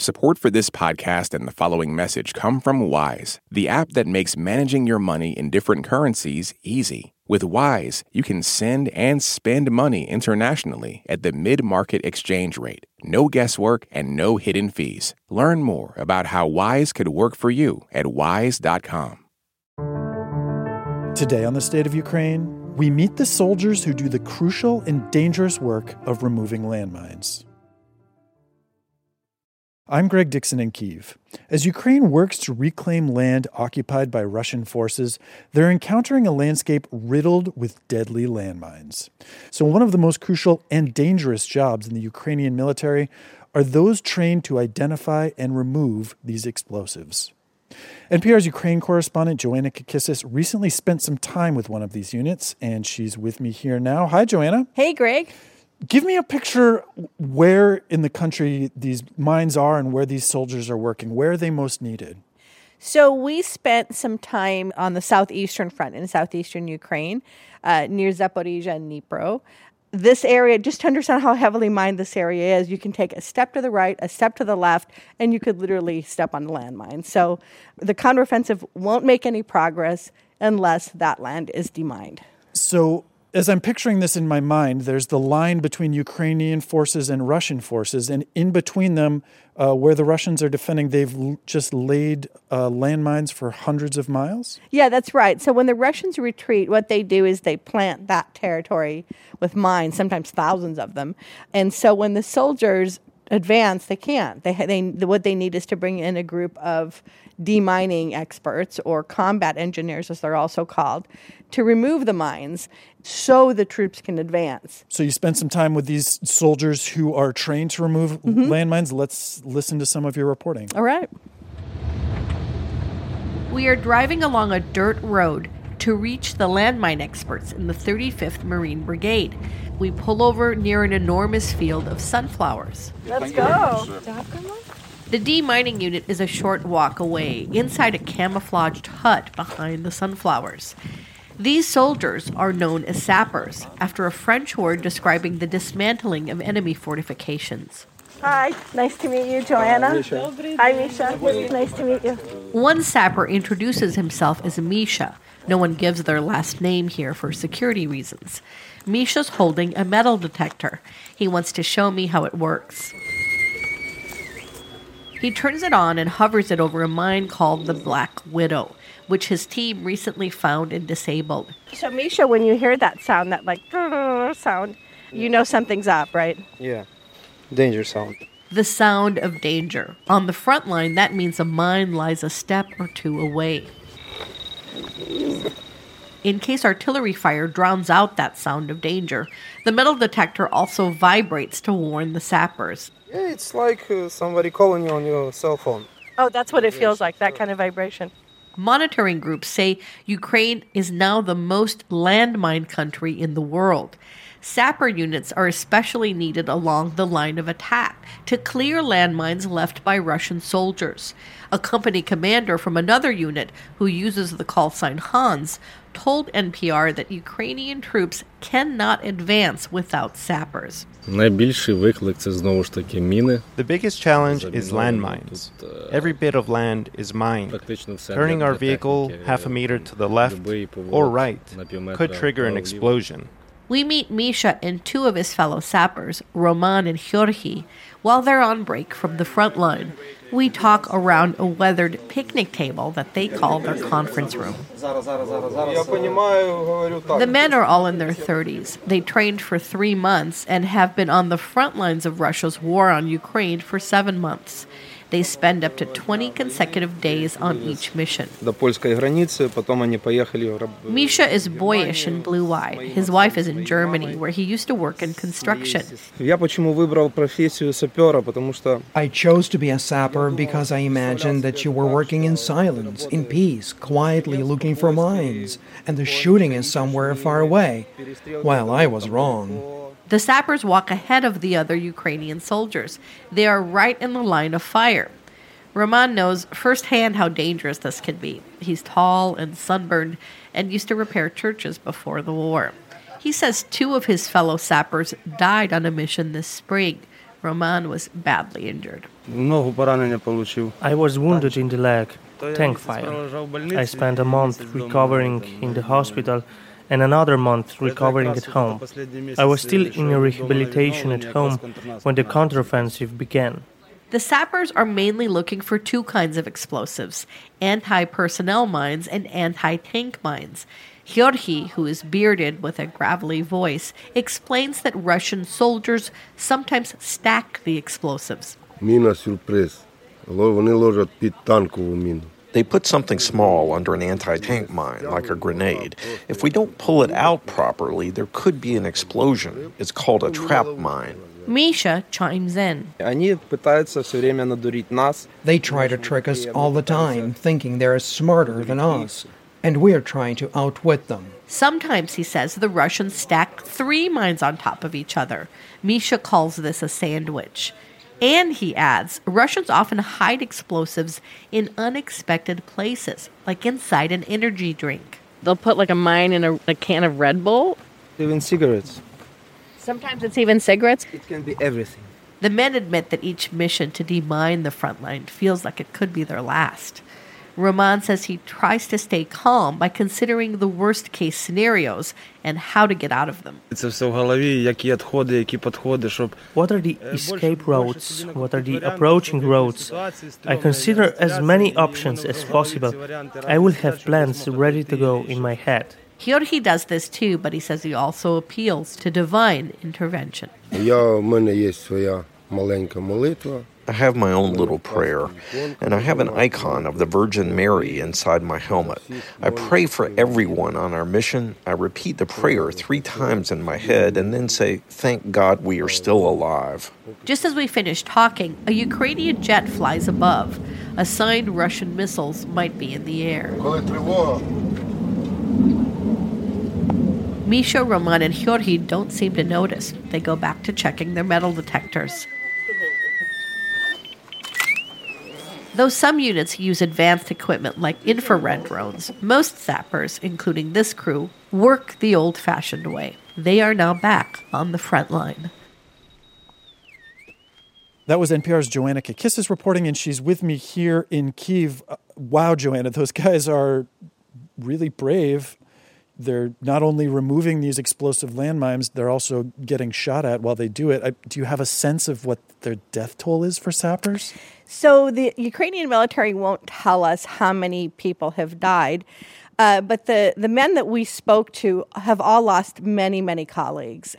Support for this podcast and the following message come from Wise, the app that makes managing your money in different currencies easy. With Wise, you can send and spend money internationally at the mid market exchange rate. No guesswork and no hidden fees. Learn more about how Wise could work for you at wise.com. Today on the State of Ukraine, we meet the soldiers who do the crucial and dangerous work of removing landmines. I'm Greg Dixon in Kiev. As Ukraine works to reclaim land occupied by Russian forces, they're encountering a landscape riddled with deadly landmines. So, one of the most crucial and dangerous jobs in the Ukrainian military are those trained to identify and remove these explosives. NPR's Ukraine correspondent Joanna Kakissis recently spent some time with one of these units, and she's with me here now. Hi, Joanna. Hey, Greg. Give me a picture where in the country these mines are and where these soldiers are working. Where are they most needed? So we spent some time on the southeastern front in southeastern Ukraine, uh, near Zaporizhia and Dnipro. This area, just to understand how heavily mined this area is, you can take a step to the right, a step to the left, and you could literally step on a landmine. So the counteroffensive won't make any progress unless that land is demined. So as I'm picturing this in my mind, there's the line between Ukrainian forces and Russian forces, and in between them, uh, where the Russians are defending, they've l- just laid uh, landmines for hundreds of miles? Yeah, that's right. So when the Russians retreat, what they do is they plant that territory with mines, sometimes thousands of them. And so when the soldiers advance, they can't. They, they, what they need is to bring in a group of demining experts or combat engineers, as they're also called, to remove the mines so the troops can advance. So you spent some time with these soldiers who are trained to remove mm-hmm. landmines. Let's listen to some of your reporting. All right. We are driving along a dirt road to reach the landmine experts in the 35th Marine Brigade. We pull over near an enormous field of sunflowers. Let's go. The demining unit is a short walk away, inside a camouflaged hut behind the sunflowers. These soldiers are known as sappers, after a French word describing the dismantling of enemy fortifications. Hi, nice to meet you, Joanna. Hi, Misha. Nice to meet you. One sapper introduces himself as Misha. No one gives their last name here for security reasons. Misha's holding a metal detector. He wants to show me how it works. He turns it on and hovers it over a mine called the Black Widow, which his team recently found and disabled. So, Misha, when you hear that sound, that like sound, you know something's up, right? Yeah, danger sound. The sound of danger. On the front line, that means a mine lies a step or two away. In case artillery fire drowns out that sound of danger, the metal detector also vibrates to warn the sappers. Yeah, it's like uh, somebody calling you on your cell phone. Oh, that's what it feels like, that kind of vibration. Monitoring groups say Ukraine is now the most landmine country in the world. Sapper units are especially needed along the line of attack to clear landmines left by Russian soldiers. A company commander from another unit, who uses the call sign Hans, told NPR that Ukrainian troops cannot advance without sappers. The biggest challenge is landmines. Every bit of land is mined. Turning our vehicle half a meter to the left or right could trigger an explosion. We meet Misha and two of his fellow sappers, Roman and Georgi, while they're on break from the front line we talk around a weathered picnic table that they call their conference room. The men are all in their 30s. They trained for three months and have been on the front lines of Russia's war on Ukraine for seven months. They spend up to 20 consecutive days on each mission. Misha is boyish and blue eyed. His wife is in Germany, where he used to work in construction. I chose to be a sapper because I imagined that you were working in silence, in peace, quietly looking for mines, and the shooting is somewhere far away. While I was wrong. The sappers walk ahead of the other Ukrainian soldiers. They are right in the line of fire. Roman knows firsthand how dangerous this can be. He's tall and sunburned and used to repair churches before the war. He says two of his fellow sappers died on a mission this spring. Roman was badly injured. I was wounded in the leg, tank fire. I spent a month recovering in the hospital and another month recovering at home. I was still in a rehabilitation at home when the counteroffensive began. The sappers are mainly looking for two kinds of explosives anti personnel mines and anti tank mines. Georgi, who is bearded with a gravelly voice, explains that Russian soldiers sometimes stack the explosives. Міна сюрприз. Вони ложать під танкову міну. They put something small under an anti tank mine, like a grenade. If we don't pull it out properly, there could be an explosion. It's called a trap mine. Misha chimes in. They try to trick us all the time, thinking they're smarter than us, and we're trying to outwit them. Sometimes, he says, the Russians stack three mines on top of each other. Misha calls this a sandwich. And he adds, Russians often hide explosives in unexpected places, like inside an energy drink. They'll put like a mine in a, a can of Red Bull. Even cigarettes. Sometimes it's even cigarettes. It can be everything. The men admit that each mission to demine the front line feels like it could be their last. Roman says he tries to stay calm by considering the worst case scenarios and how to get out of them. What are the escape routes? What are the approaching routes? I consider as many options as possible. I will have plans ready to go in my head. Georgi does this too, but he says he also appeals to divine intervention. I have my own little prayer, and I have an icon of the Virgin Mary inside my helmet. I pray for everyone on our mission. I repeat the prayer three times in my head and then say, Thank God we are still alive. Just as we finish talking, a Ukrainian jet flies above. A sign Russian missiles might be in the air. Misha, Roman, and Georgi don't seem to notice. They go back to checking their metal detectors. Though some units use advanced equipment like infrared drones, most sappers, including this crew, work the old fashioned way. They are now back on the front line. That was NPR's Joanna Kakissis reporting, and she's with me here in Kiev. Uh, wow, Joanna, those guys are really brave. They're not only removing these explosive landmines, they're also getting shot at while they do it. I, do you have a sense of what their death toll is for sappers? So the Ukrainian military won't tell us how many people have died. Uh, but the, the men that we spoke to have all lost many, many colleagues.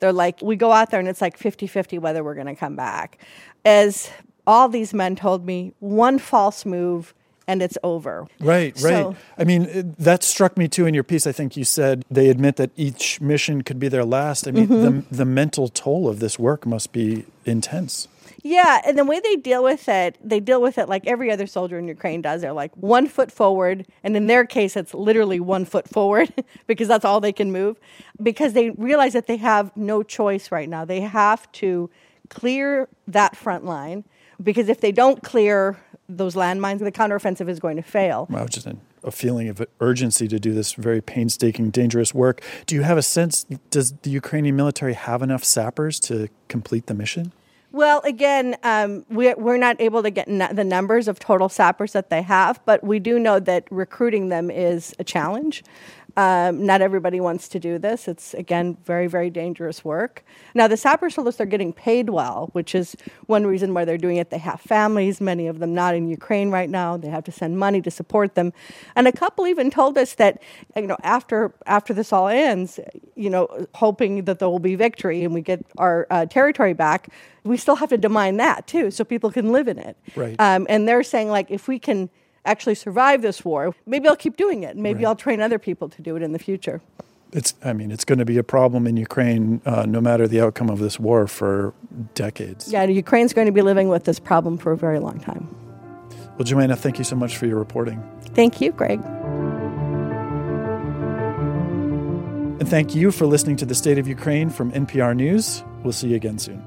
They're like, we go out there and it's like 50 50 whether we're going to come back. As all these men told me, one false move and it's over. Right, so, right. I mean, that struck me too in your piece. I think you said they admit that each mission could be their last. I mean, mm-hmm. the, the mental toll of this work must be intense. Yeah, and the way they deal with it, they deal with it like every other soldier in Ukraine does. They're like one foot forward, and in their case, it's literally one foot forward because that's all they can move. Because they realize that they have no choice right now. They have to clear that front line because if they don't clear those landmines, the counteroffensive is going to fail. Wow, just a, a feeling of urgency to do this very painstaking, dangerous work. Do you have a sense? Does the Ukrainian military have enough sappers to complete the mission? Well, again, um, we're, we're not able to get the numbers of total sappers that they have, but we do know that recruiting them is a challenge. Um, not everybody wants to do this. It's, again, very, very dangerous work. Now, the sappers told us they're getting paid well, which is one reason why they're doing it. They have families, many of them not in Ukraine right now. They have to send money to support them. And a couple even told us that, you know, after, after this all ends, you know, hoping that there will be victory and we get our uh, territory back, we still have to demine that too so people can live in it. Right. Um, and they're saying, like, if we can actually survive this war, maybe I'll keep doing it. Maybe right. I'll train other people to do it in the future. It's, I mean, it's going to be a problem in Ukraine uh, no matter the outcome of this war for decades. Yeah, Ukraine's going to be living with this problem for a very long time. Well, Joanna, thank you so much for your reporting. Thank you, Greg. And thank you for listening to the State of Ukraine from NPR News. We'll see you again soon.